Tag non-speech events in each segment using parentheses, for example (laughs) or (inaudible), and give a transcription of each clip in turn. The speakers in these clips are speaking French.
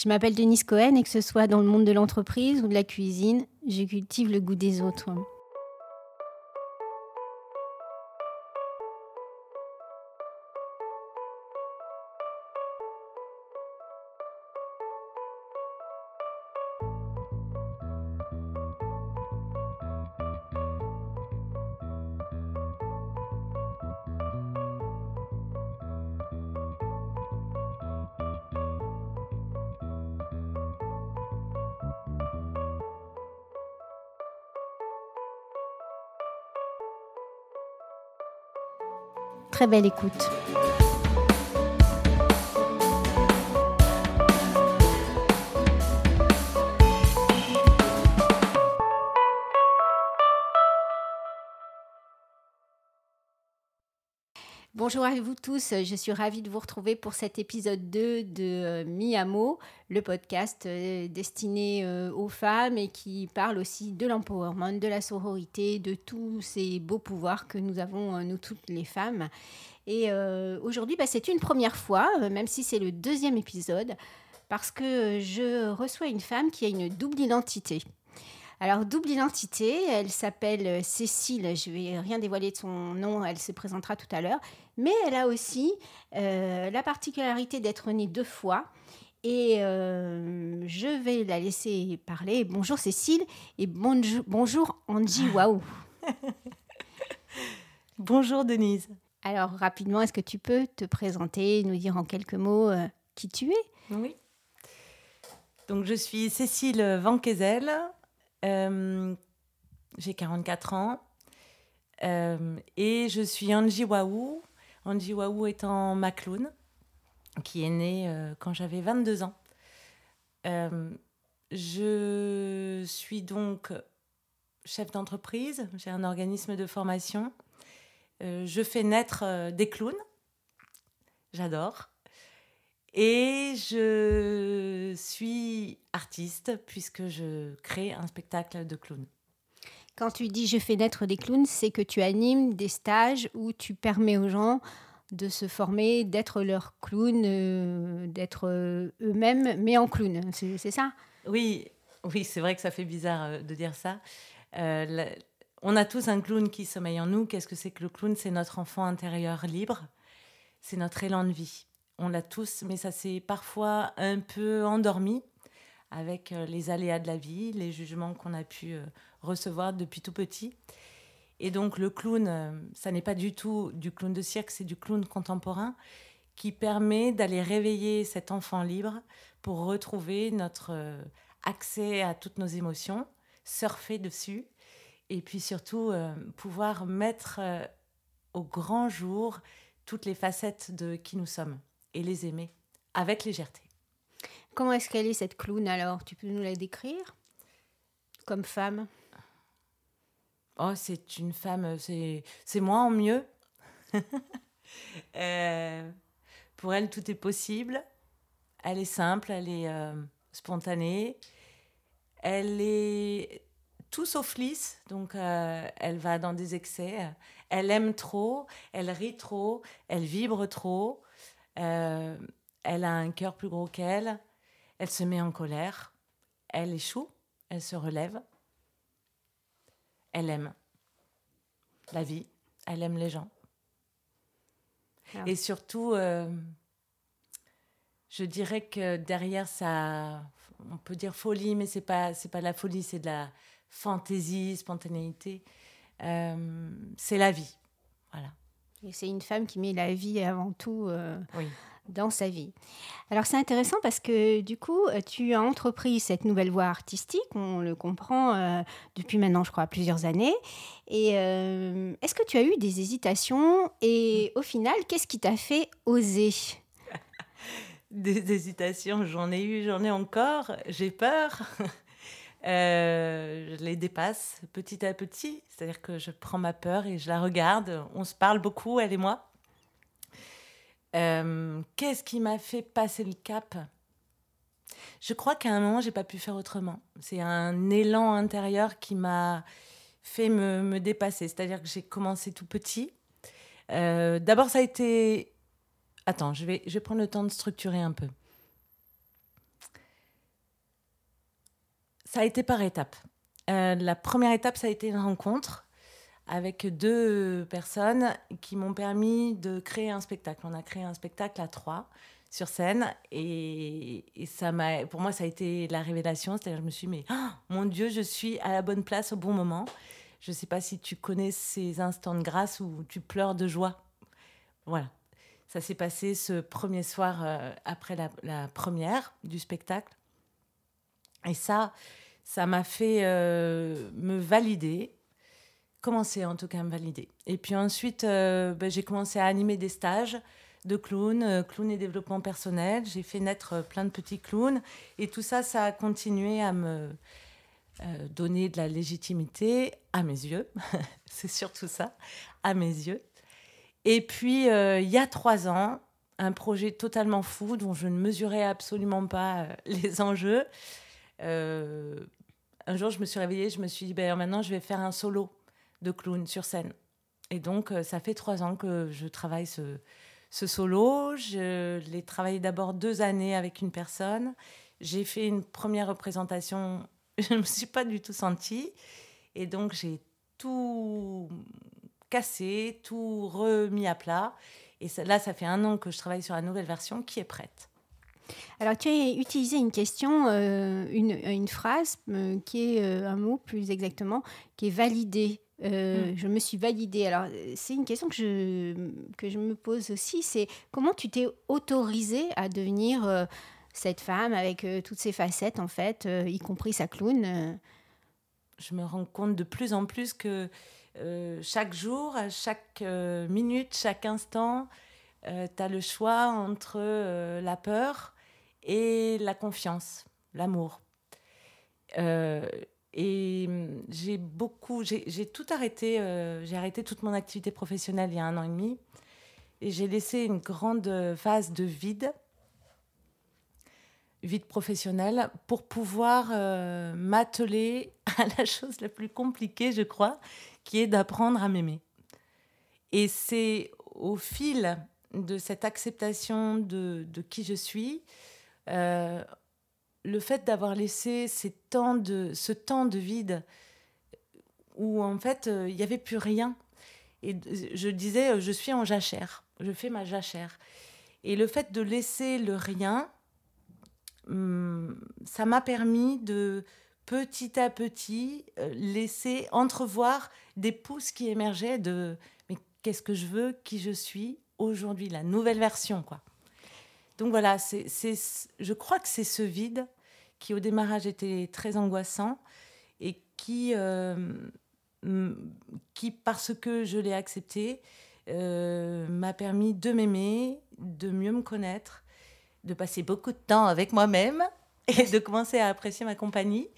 Je m'appelle Denise Cohen et que ce soit dans le monde de l'entreprise ou de la cuisine, je cultive le goût des autres. Très belle écoute. Bonjour à vous tous, je suis ravie de vous retrouver pour cet épisode 2 de euh, Miamo, le podcast euh, destiné euh, aux femmes et qui parle aussi de l'empowerment, de la sororité, de tous ces beaux pouvoirs que nous avons, nous toutes les femmes. Et aujourd'hui, bah, c'est une première fois, même si c'est le deuxième épisode, parce que je reçois une femme qui a une double identité. Alors, double identité, elle s'appelle Cécile, je vais rien dévoiler de son nom, elle se présentera tout à l'heure, mais elle a aussi euh, la particularité d'être née deux fois. Et euh, je vais la laisser parler. Bonjour Cécile et bonjour, bonjour Angie Waouh. (laughs) bonjour Denise. Alors rapidement, est-ce que tu peux te présenter, nous dire en quelques mots euh, qui tu es? Oui. Donc je suis Cécile Van Kezel, euh, j'ai 44 ans euh, et je suis Angie Waou. Angie Waou étant ma clown, qui est née euh, quand j'avais 22 ans. je suis donc chef d'entreprise, j'ai un organisme de formation. je fais naître des clowns, j'adore. Et je suis artiste puisque je crée un spectacle de clowns. Quand tu dis je fais naître des clowns, c'est que tu animes des stages où tu permets aux gens de se former, d'être leur clown, euh, d'être euh, eux-mêmes, mais en clown. C'est ça? Oui, oui, c'est vrai que ça fait bizarre euh, de dire ça. on a tous un clown qui sommeille en nous. Qu'est-ce que c'est que le clown? C'est notre enfant intérieur libre. C'est notre élan de vie on l'a tous, mais ça s'est parfois un peu endormi avec euh, les aléas de la vie, les jugements qu'on a pu euh, recevoir depuis tout petit. Et donc le clown, euh, ça n'est pas du tout du clown de cirque, c'est du clown contemporain qui permet d'aller réveiller cet enfant libre pour retrouver notre accès à toutes nos émotions, surfer dessus, et puis surtout pouvoir mettre au grand jour toutes les facettes de qui nous sommes et les aimer avec légèreté. Comment est-ce qu'elle est cette clown alors? Tu peux nous la décrire? Comme femme? Oh, c'est une femme, c'est, moi en mieux. (laughs) Euh, pour elle, tout est possible. Elle est simple, elle est euh, spontanée. Elle est tout sauf lisse, donc euh, elle va dans des excès. Elle aime trop, elle rit trop, elle vibre trop. Euh, elle a un cœur plus gros qu'elle. Elle se met en colère. Elle échoue. Elle se relève. Elle aime la vie. Elle aime les gens. Ah. Et surtout, euh, je dirais que derrière ça, on peut dire folie, mais c'est pas c'est pas de la folie, c'est de la fantaisie, spontanéité. Euh, c'est la vie, voilà. Et c'est une femme qui met la vie avant tout euh, dans sa vie. Alors c'est intéressant parce que du coup, tu as entrepris cette nouvelle voie artistique, on le comprend euh, depuis maintenant, je crois, plusieurs années. Et euh, est-ce que tu as eu des hésitations Et au final, qu'est-ce qui t'a fait oser? (laughs) Des hésitations, j'en ai eu, j'en ai encore, j'ai peur. (laughs) Euh, je les dépasse petit à petit. C'est-à-dire que je prends ma peur et je la regarde. On se parle beaucoup, elle et moi. Euh, qu'est-ce qui m'a fait passer le cap? Je crois qu'à un moment, j'ai pas pu faire autrement. C'est un élan intérieur qui m'a fait me, dépasser. C'est-à-dire que j'ai commencé tout petit. Euh, d'abord, ça a été. Attends, je vais, je vais prendre le temps de structurer un peu. Ça a été par étapes. la première étape, ça a été une rencontre avec deux personnes qui m'ont permis de créer un spectacle. On a créé un spectacle à trois sur scène et, ça m'a, pour moi, ça a été la révélation. C'est-à-dire, je me suis dit, oh, mon Dieu, je suis à la bonne place au bon moment. Je ne sais pas si tu connais ces instants de grâce où tu pleures de joie. Voilà. Ça s'est passé ce premier soir euh, après la, première du spectacle. Et ça, ça m'a fait euh, me valider commencé en tout cas à me valider. Et puis ensuite, euh, ben, j'ai commencé à animer des stages de clown, euh, clown et développement personnel. J'ai fait naître euh, plein de petits clowns. Et tout ça, ça a continué à me donner de la légitimité à mes yeux. (laughs) C'est surtout ça, à mes yeux. Et puis, il y a trois ans, un projet totalement fou dont je ne mesurais absolument pas (laughs) les enjeux. Un jour, je me suis réveillée, je me suis dit, ben, maintenant, je vais faire un solo de clown sur scène. Et donc, euh, ça fait trois ans que je travaille ce solo. Je l'ai travaillé d'abord deux années avec une personne. J'ai fait une première représentation, (laughs) je ne me suis pas du tout sentie. Et donc, j'ai tout cassé, tout remis à plat. Et là, ça fait un an que je travaille sur la nouvelle version qui est prête. Alors, tu as utilisé une question, euh, une, une, phrase euh, qui est un mot plus exactement, qui est validé. Euh, mm. Je me suis validée. Alors, c'est une question que je, que je me pose aussi, c'est comment tu t'es autorisée à devenir euh, cette femme avec euh, toutes ses facettes, en fait, y compris sa clown Je me rends compte de plus en plus que chaque jour, chaque minute, chaque instant, tu as le choix entre la peur et la confiance, l'amour. Et hum, j'ai beaucoup, j'ai tout arrêté. Euh, j'ai arrêté toute mon activité professionnelle il y a un an et demi. Et j'ai laissé une grande phase de vide, vide professionnel, pour pouvoir euh, m'atteler (laughs) à la chose la plus compliquée, je crois, qui est d'apprendre à m'aimer. Et c'est au fil de cette acceptation de qui je suis, euh, le fait d'avoir laissé de, ce temps de vide où en fait euh, il n'y avait plus rien. Et je disais, je suis en jachère, je fais ma jachère. Et le fait de laisser le rien, hum, ça m'a permis de petit à petit euh, laisser entrevoir des pousses qui émergeaient de mais qu'est-ce que je veux, qui je suis? Aujourd'hui, la nouvelle version quoi. Donc voilà, c'est, je crois que c'est ce vide qui au démarrage était très angoissant et qui, euh, qui parce que je l'ai accepté, euh, m'a permis de m'aimer, de mieux me connaître, de passer beaucoup de temps avec moi-même et de commencer à apprécier ma compagnie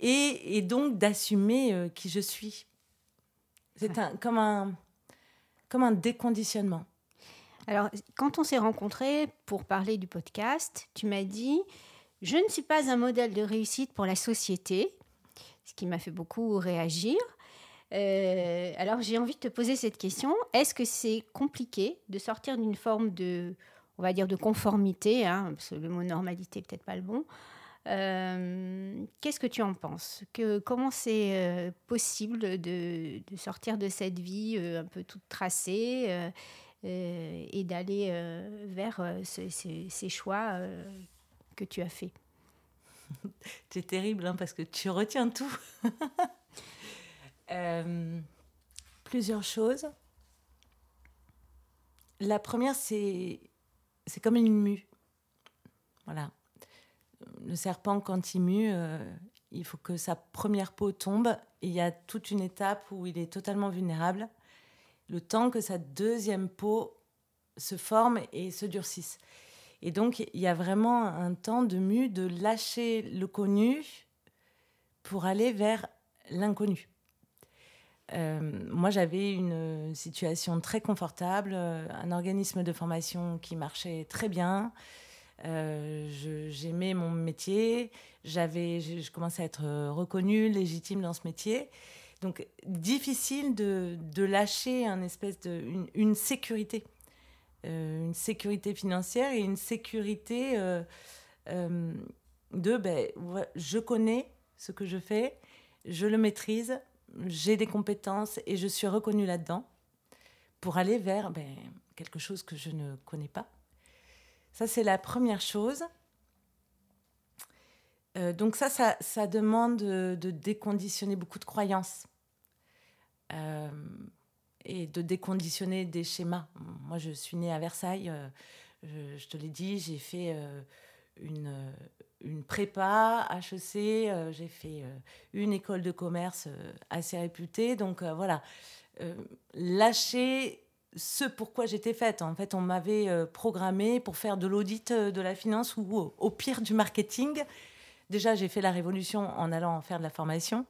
et, et donc d'assumer euh, qui je suis. C'est un, comme, un, comme un déconditionnement. Alors, quand on s'est rencontrés pour parler du podcast, tu m'as dit je ne suis pas un modèle de réussite pour la société, ce qui m'a fait beaucoup réagir. Euh, alors j'ai envie de te poser cette question. Est-ce que c'est compliqué de sortir d'une forme de, on va dire, de conformité, hein, parce que le mot normalité peut-être pas le bon. Euh, qu'est-ce que tu en penses? Comment c'est euh, possible de, sortir de cette vie un peu toute tracée et d'aller vers ces choix que tu as fait (laughs) C'est terrible hein, parce que tu retiens tout. (laughs) Euh, plusieurs choses. La première, c'est c'est comme une mue. Voilà. Le serpent, quand il mue, euh, il faut que sa première peau tombe. il y a toute une étape où il est totalement vulnérable. Le temps que sa deuxième peau se forme et se durcisse. Et donc, il y a vraiment un temps de mue, de lâcher le connu pour aller vers l'inconnu. Euh, moi, j'avais une situation très confortable, un organisme de formation qui marchait très bien. Euh, j'aimais mon métier, j'avais, je, commençais à être reconnue, légitime dans ce métier. Donc, difficile de, lâcher un espèce de, une sécurité. Euh, une sécurité financière et une sécurité euh, euh, de ben, je connais ce que je fais, je le maîtrise, j'ai des compétences et je suis reconnue là-dedans pour aller vers ben, quelque chose que je ne connais pas. Ça, c'est la première chose. Donc ça, ça, demande de, déconditionner beaucoup de croyances euh, et de déconditionner des schémas. Moi, je suis née à Versailles, euh, je, te l'ai dit, j'ai fait une, une prépa HEC, j'ai fait une école de commerce assez réputée. Donc voilà, lâcher ce pourquoi j'étais faite. En fait, on m'avait programmé pour faire de l'audit de la finance ou au pire du marketing. Déjà, j'ai fait la révolution en allant faire de la formation.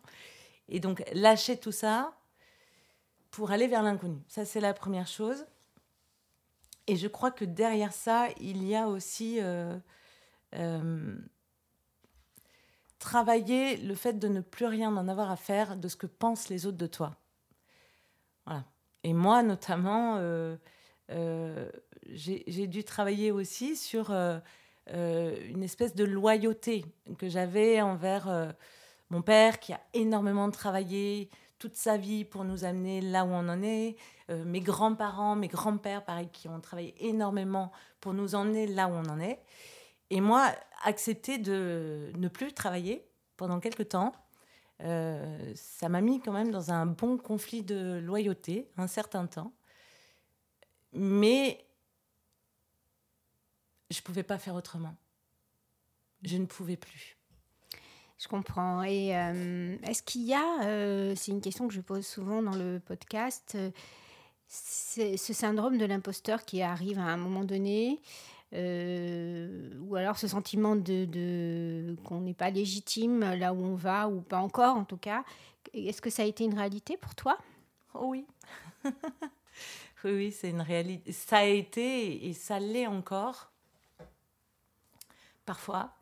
Et donc, lâcher tout ça pour aller vers l'inconnu. Ça, c'est la première chose. Et je crois que derrière ça, il y a aussi euh, euh, travailler le fait de ne plus rien en avoir à faire de ce que pensent les autres de toi. Voilà. Et moi, notamment, euh, j'ai dû travailler aussi sur une espèce de loyauté que j'avais envers mon père qui a énormément travaillé toute sa vie pour nous amener là où on en est, euh, mes grands-parents, mes grands-pères, pareil, qui ont travaillé énormément pour nous emmener là où on en est. Et moi, accepter de ne plus travailler pendant quelques temps, ça m'a mis quand même dans un bon conflit de loyauté, un certain temps. Mais je ne pouvais pas faire autrement. Je ne pouvais plus. Je comprends. Et euh, est-ce qu'il y a, euh, c'est une question que je pose souvent dans le podcast, euh, ce syndrome de l'imposteur qui arrive à un moment donné, ou alors ce sentiment de qu'on n'est pas légitime là où on va, ou pas encore en tout cas. Est-ce que ça a été une réalité pour toi? Oh Oui. (laughs) oui, oui, c'est une réalité. Ça a été et ça l'est encore parfois.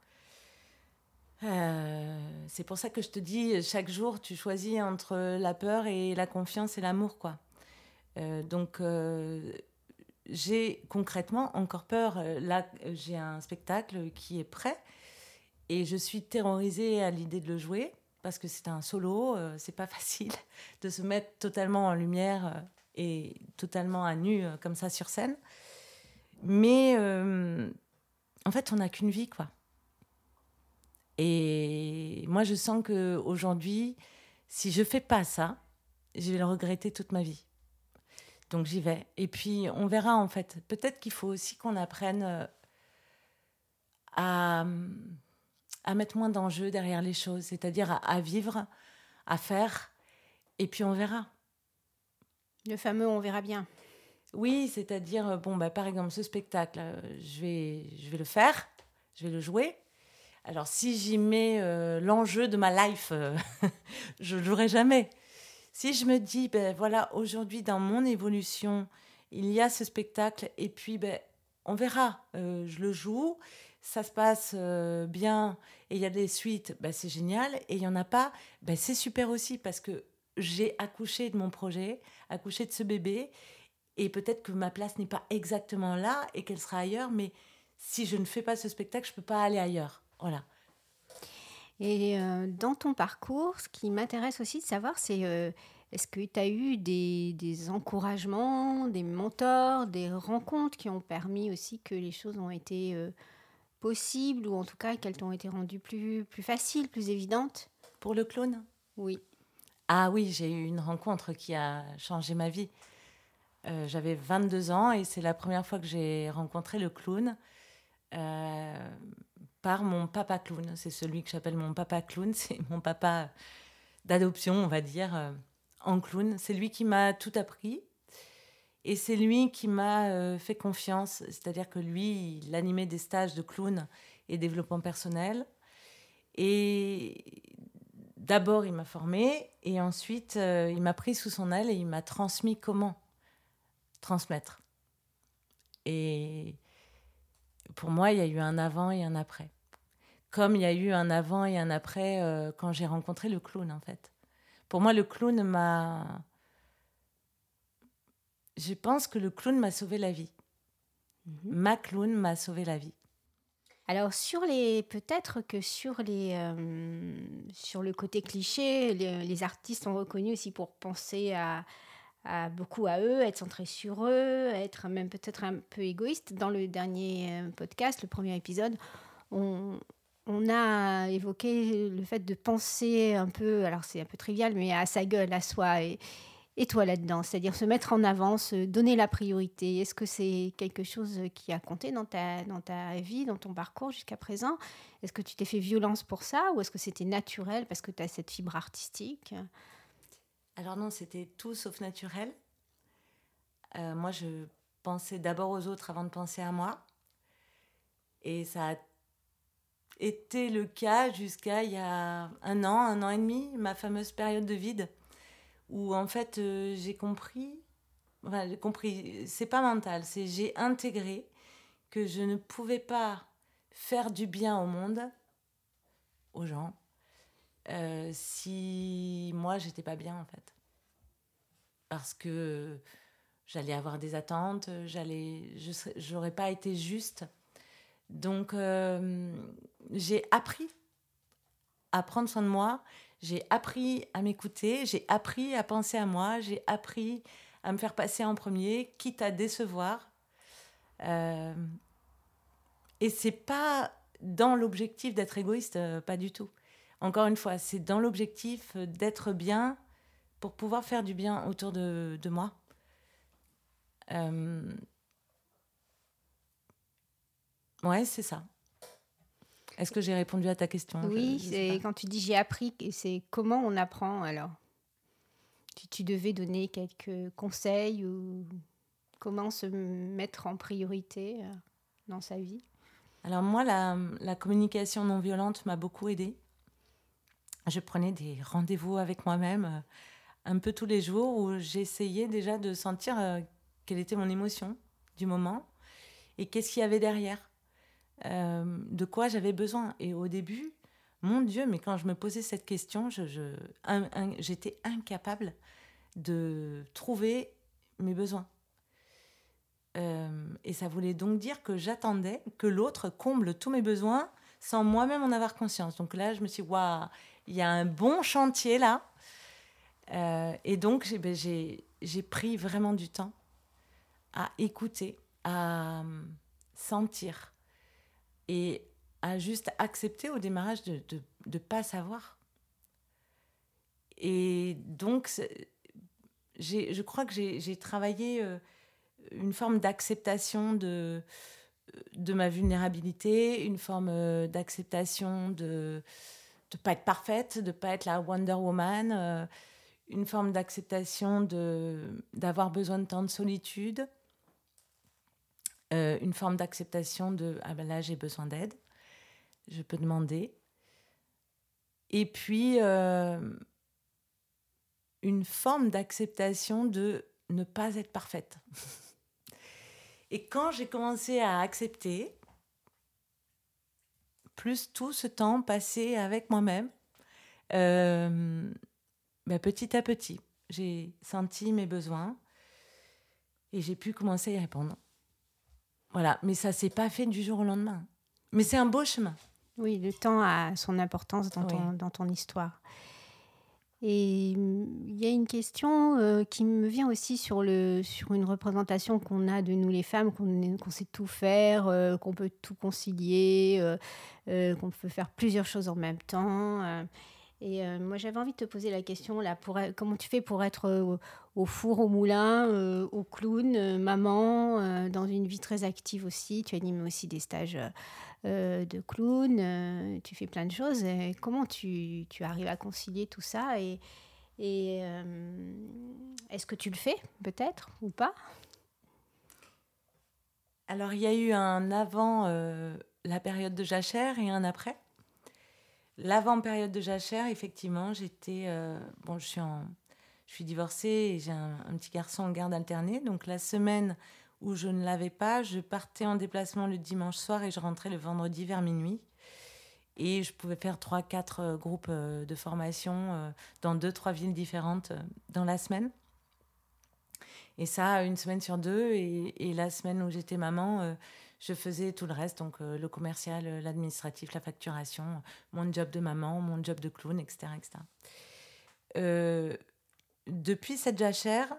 Euh, c'est pour ça que je te dis, chaque jour, tu choisis entre la peur et la confiance et l'amour, quoi. Euh, donc, euh, j'ai concrètement encore peur. Là, j'ai un spectacle qui est prêt et je suis terrorisée à l'idée de le jouer parce que c'est un solo, c'est pas (laughs) facile de se mettre totalement en lumière et totalement à nu comme ça sur scène. Mais en fait, on n'a qu'une vie, quoi. Et moi, je sens que aujourd'hui, si je fais pas ça, je vais le regretter toute ma vie. Donc j'y vais. Et puis on verra en fait. Peut-être qu'il faut aussi qu'on apprenne euh, à, à mettre moins d'enjeux derrière les choses, c'est-à-dire à, à, vivre, à faire, et puis on verra. Le fameux on verra bien. Oui, c'est-à-dire, euh, bon, bah, par exemple, ce spectacle, euh, je, vais, je vais le faire, je vais le jouer. Alors, si j'y mets euh, l'enjeu de ma life, (laughs) je ne jouerai jamais. Si je me dis, ben voilà, aujourd'hui, dans mon évolution, il y a ce spectacle, et puis, ben, on verra. je le joue, ça se passe bien, et il y a des suites, ben, c'est génial. Et il n'y en a pas, ben, c'est super aussi, parce que j'ai accouché de mon projet, accouché de ce bébé, et peut-être que ma place n'est pas exactement là et qu'elle sera ailleurs, mais si je ne fais pas ce spectacle, je ne peux pas aller ailleurs. Voilà. Et euh, dans ton parcours, ce qui m'intéresse aussi de savoir, c'est euh, est-ce que tu as eu des, des, encouragements, des mentors, des rencontres qui ont permis aussi que les choses ont été euh, possibles ou en tout cas qu'elles t'ont été rendues plus, plus faciles, plus évidentes? Pour le clone Oui. Ah oui, j'ai eu une rencontre qui a changé ma vie. Euh, j'avais 22 ans et c'est la première fois que j'ai rencontré le clown euh, par mon papa clown. C'est celui que j'appelle mon papa clown. (laughs) C'est mon papa d'adoption, on va dire, euh, en clown. C'est lui qui m'a tout appris. Et c'est lui qui m'a fait confiance. C'est-à-dire que lui, il animait des stages de clown et développement personnel. Et d'abord, il m'a formé et ensuite, il m'a pris sous son aile et il m'a transmis comment transmettre. Et pour moi, il y a eu un avant et un après. Comme il y a eu un avant et un après euh, quand j'ai rencontré le clown, en fait. Pour moi, le clown m'a... Je pense que le clown m'a sauvé la vie. Mhm. Ma clown m'a sauvé la vie. Alors sur les peut-être que sur les euh, sur le côté cliché, les, artistes sont reconnus aussi pour penser à, beaucoup à eux, être centrés sur eux, être même peut-être un peu égoïste. Dans le dernier euh, podcast, le premier épisode, on, on a évoqué le fait de penser un peu, alors c'est un peu trivial, mais à sa gueule, à soi. Et, et toi là-dedans C'est-à-dire se mettre en avant, se donner la priorité. Est-ce que c'est quelque chose qui a compté dans ta, dans ta vie, dans ton parcours jusqu'à présent? Est-ce que tu t'es fait violence pour ça ou est-ce que c'était naturel parce que tu as cette fibre artistique? Alors non, c'était tout sauf naturel. Euh, moi, je pensais d'abord aux autres avant de penser à moi. Et ça a été le cas jusqu'à il y a un an, un an et demi, ma fameuse période de vide où en fait euh, j'ai compris, enfin j'ai compris, c'est pas mental, c'est j'ai intégré que je ne pouvais pas faire du bien au monde, aux gens, euh, si moi j'étais pas bien en fait. Parce que j'allais avoir des attentes, j'allais, j'aurais pas été juste. Donc euh, j'ai appris à prendre soin de moi j'ai appris à m'écouter, j'ai appris à penser à moi, j'ai appris à me faire passer en premier, quitte à décevoir. Euh, et c'est pas dans l'objectif d'être égoïste, pas du tout. Encore une fois, c'est dans l'objectif d'être bien pour pouvoir faire du bien autour de, de moi. Euh, ouais, c'est ça. Est-ce que j'ai répondu à ta question? Oui, c'est quand tu dis j'ai appris, c'est comment on apprend alors? Tu, tu, devais donner quelques conseils ou comment se mettre en priorité euh, dans sa vie? Alors moi, la, la communication non violente m'a beaucoup aidée. Je prenais des rendez-vous avec moi-même euh, un peu tous les jours où j'essayais déjà de sentir euh, quelle était mon émotion du moment et qu'est-ce qu'il y avait derrière. Euh, de quoi j'avais besoin. Et au début, mon Dieu, mais quand je me posais cette question, j'étais incapable de trouver mes besoins. Et ça voulait donc dire que j'attendais que l'autre comble tous mes besoins sans moi-même en avoir conscience. Donc là, je me suis dit, waouh, il y a un bon chantier là. Euh, et donc, ben, j'ai pris vraiment du temps à écouter, à sentir, et à juste accepter au démarrage de ne pas savoir. Et donc, je crois que j'ai travaillé euh, une forme d'acceptation de, de ma vulnérabilité, une forme euh, d'acceptation de ne pas être parfaite, de pas être la Wonder Woman, euh, une forme d'acceptation d'avoir besoin de temps de solitude euh, une forme d'acceptation de ah ben là j'ai besoin d'aide, je peux demander. Et puis euh, une forme d'acceptation de ne pas être parfaite. (laughs) Et quand j'ai commencé à accepter, plus tout ce temps passé avec moi-même, euh, ben petit à petit, j'ai senti mes besoins et j'ai pu commencer à y répondre. Voilà, mais ça s'est pas fait du jour au lendemain. Mais c'est un beau chemin. Oui, le temps a son importance dans, ton, dans ton histoire. Et il y a une question euh, qui me vient aussi sur, le, sur une représentation qu'on a de nous les femmes, qu'on sait tout faire, euh, qu'on peut tout concilier, euh, qu'on peut faire plusieurs choses en même temps. Et euh, moi, j'avais envie de te poser la question, là, comment tu fais pour être euh, au, four, au moulin, euh, au clown, maman, dans une vie très active aussi? Tu animes aussi des stages de clown, tu fais plein de choses. comment tu, tu, arrives à concilier tout ça? Et, et est-ce que tu le fais, peut-être, ou pas? Alors, il y a eu un avant la période de jachère et un après. L'avant-période de jachère, effectivement, j'étais. Euh, bon, je suis, en, je suis divorcée et j'ai un, petit garçon en garde alternée. Donc, la semaine où je ne l'avais pas, je partais en déplacement le dimanche soir et je rentrais le vendredi vers minuit. Et je pouvais faire trois, quatre euh, groupes euh, de formation dans deux, trois villes différentes dans la semaine. Et ça, une semaine sur deux. Et la semaine où j'étais maman, je faisais tout le reste, donc euh, le commercial, euh, l'administratif, la facturation, mon job de maman, mon job de clown, etc. etc. Euh, depuis cette jachère,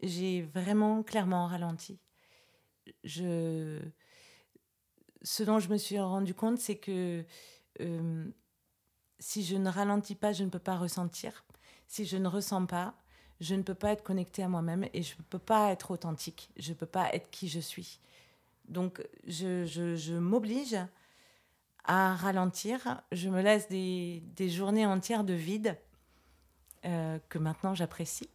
j'ai vraiment clairement ralenti. Je... Ce dont je me suis rendu compte, c'est que si je ne ralentis pas, je ne peux pas ressentir. Si je ne ressens pas, je ne peux pas être connectée à moi-même et je ne peux pas être authentique. Je ne peux pas être qui je suis. Donc, je, m'oblige à ralentir. Je me laisse des, journées entières de vide euh, que maintenant j'apprécie.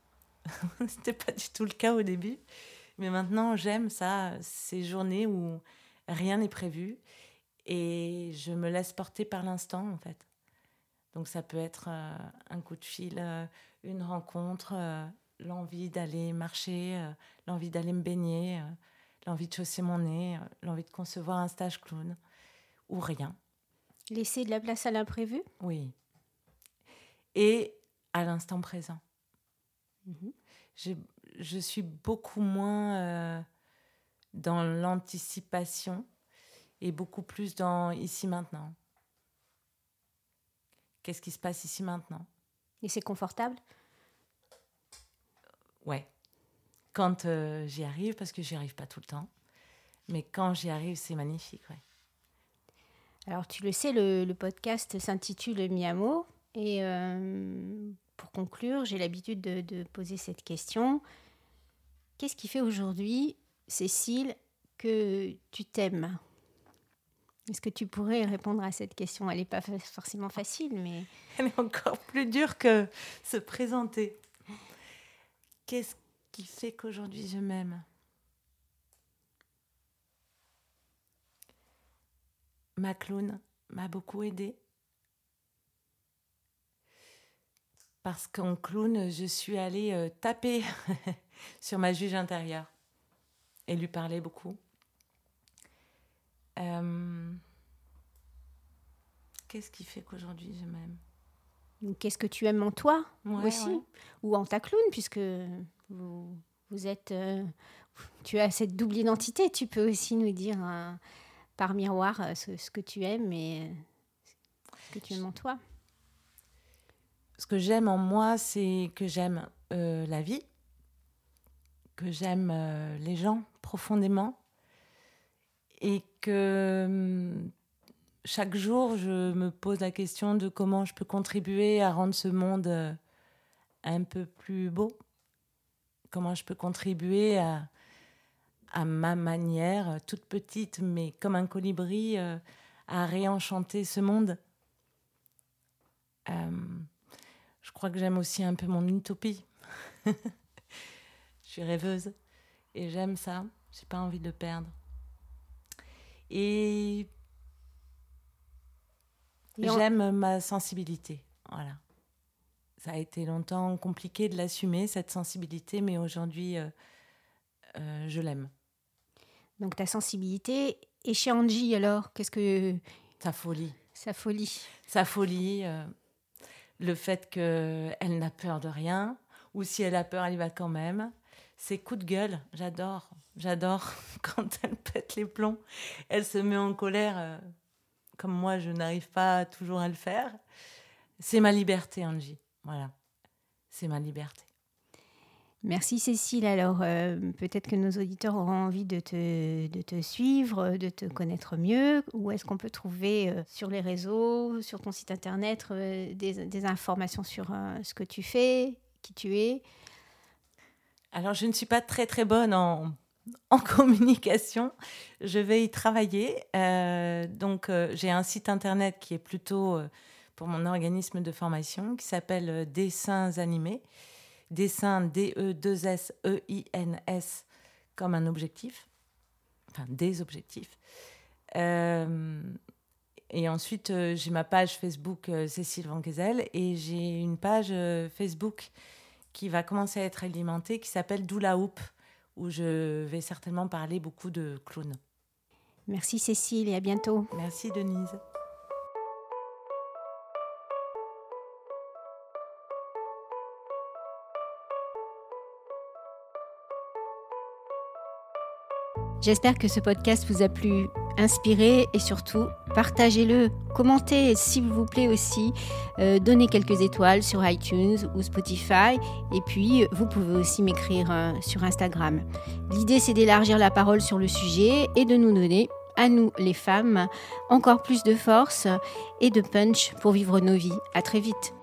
(laughs) C'était pas du tout le cas au début. Mais maintenant, j'aime ça, ces journées où rien n'est prévu et je me laisse porter par l'instant, en fait. Donc, ça peut être euh, un coup de fil, euh, une rencontre, l'envie d'aller marcher, l'envie d'aller me baigner l'envie de chausser mon nez, euh, l'envie de concevoir un stage clown, ou rien. Laisser de la place à l'imprévu? Oui. Et à l'instant présent. Mhm. Je, suis beaucoup moins euh, dans l'anticipation et beaucoup plus dans ici maintenant. Qu'est-ce qui se passe ici maintenant? Et c'est confortable? Ouais quand euh, j'y arrive, parce que j'y arrive pas tout le temps. Mais quand j'y arrive, c'est magnifique. Ouais. Alors, tu le sais, le, podcast s'intitule Miamo. Et euh, pour conclure, j'ai l'habitude de, poser cette question. Qu'est-ce qui fait aujourd'hui, Cécile, que tu t'aimes? Est-ce que tu pourrais répondre à cette question? Elle n'est pas forcément facile, mais... Elle est encore plus dure que se présenter. Qu'est-ce qui fait qu'aujourd'hui je m'aime. Ma clown m'a beaucoup aidée. Parce qu'en clown, je suis allée euh, taper (laughs) sur ma juge intérieure et lui parler beaucoup. Euh, qu'est-ce qui fait qu'aujourd'hui je m'aime? Qu'est-ce que tu aimes en toi aussi Ou en ta clown, puisque vous, êtes, euh, tu as cette double identité. Tu peux aussi nous dire euh, par miroir euh, ce, que tu aimes et ce que tu aimes en toi. Ce que j'aime en moi, c'est que j'aime la vie, que j'aime les gens profondément et que hum, chaque jour, je me pose la question de comment je peux contribuer à rendre ce monde un peu plus beau, comment je peux contribuer à, à ma manière, toute petite, mais comme un colibri, euh, à réenchanter ce monde. Euh, je crois que j'aime aussi un peu mon utopie. (laughs) je suis rêveuse et j'aime ça. J'ai pas envie de perdre. Et, j'aime ma sensibilité. Voilà ça a été longtemps compliqué de l'assumer, cette sensibilité, mais aujourd'hui, euh, euh, je l'aime. Donc ta sensibilité. Et chez Angie, alors, qu'est-ce que... Sa folie. Sa folie. Sa folie, euh, le fait qu'elle n'a peur de rien, ou si elle a peur, elle y va quand même. Ses coups de gueule, j'adore. J'adore (laughs) quand elle pète les plombs. Elle se met en colère, comme moi, je n'arrive pas toujours à le faire. C'est ma liberté, Angie. Voilà, c'est ma liberté. Merci Cécile. Alors euh, peut-être que nos auditeurs auront envie de te, de te suivre, de te connaître mieux. Où est-ce qu'on peut trouver euh, sur les réseaux, sur ton site internet, euh, des, des, informations sur ce que tu fais, qui tu es? Alors je ne suis pas très très bonne en, en (laughs) communication. Je vais y travailler. donc j'ai un site internet qui est plutôt pour mon organisme de formation qui s'appelle euh, Dessins animés. Dessin D-E-2-S-E-I-N-S comme un objectif, enfin des objectifs. Euh, et ensuite, euh, j'ai ma page Facebook Cécile Van et j'ai une page Facebook qui va commencer à être alimentée qui s'appelle Doula Hoop, où je vais certainement parler beaucoup de clowns. Merci Cécile et à bientôt. Merci Denise. J'espère que ce podcast vous a plu, inspiré et surtout partagez-le, commentez s'il vous plaît aussi, euh, donnez quelques étoiles sur iTunes ou Spotify et puis vous pouvez aussi m'écrire euh, sur Instagram. L'idée c'est d'élargir la parole sur le sujet et de nous donner à nous les femmes encore plus de force et de punch pour vivre nos vies. À très vite.